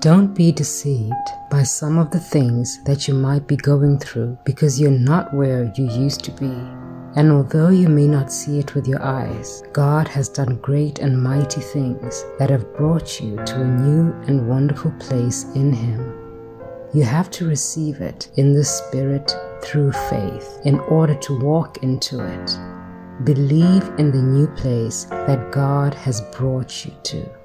Don't be deceived by some of the things that you might be going through because you're not where you used to be. And although you may not see it with your eyes, God has done great and mighty things that have brought you to a new and wonderful place in Him. You have to receive it in the Spirit through faith in order to walk into it. Believe in the new place that God has brought you to.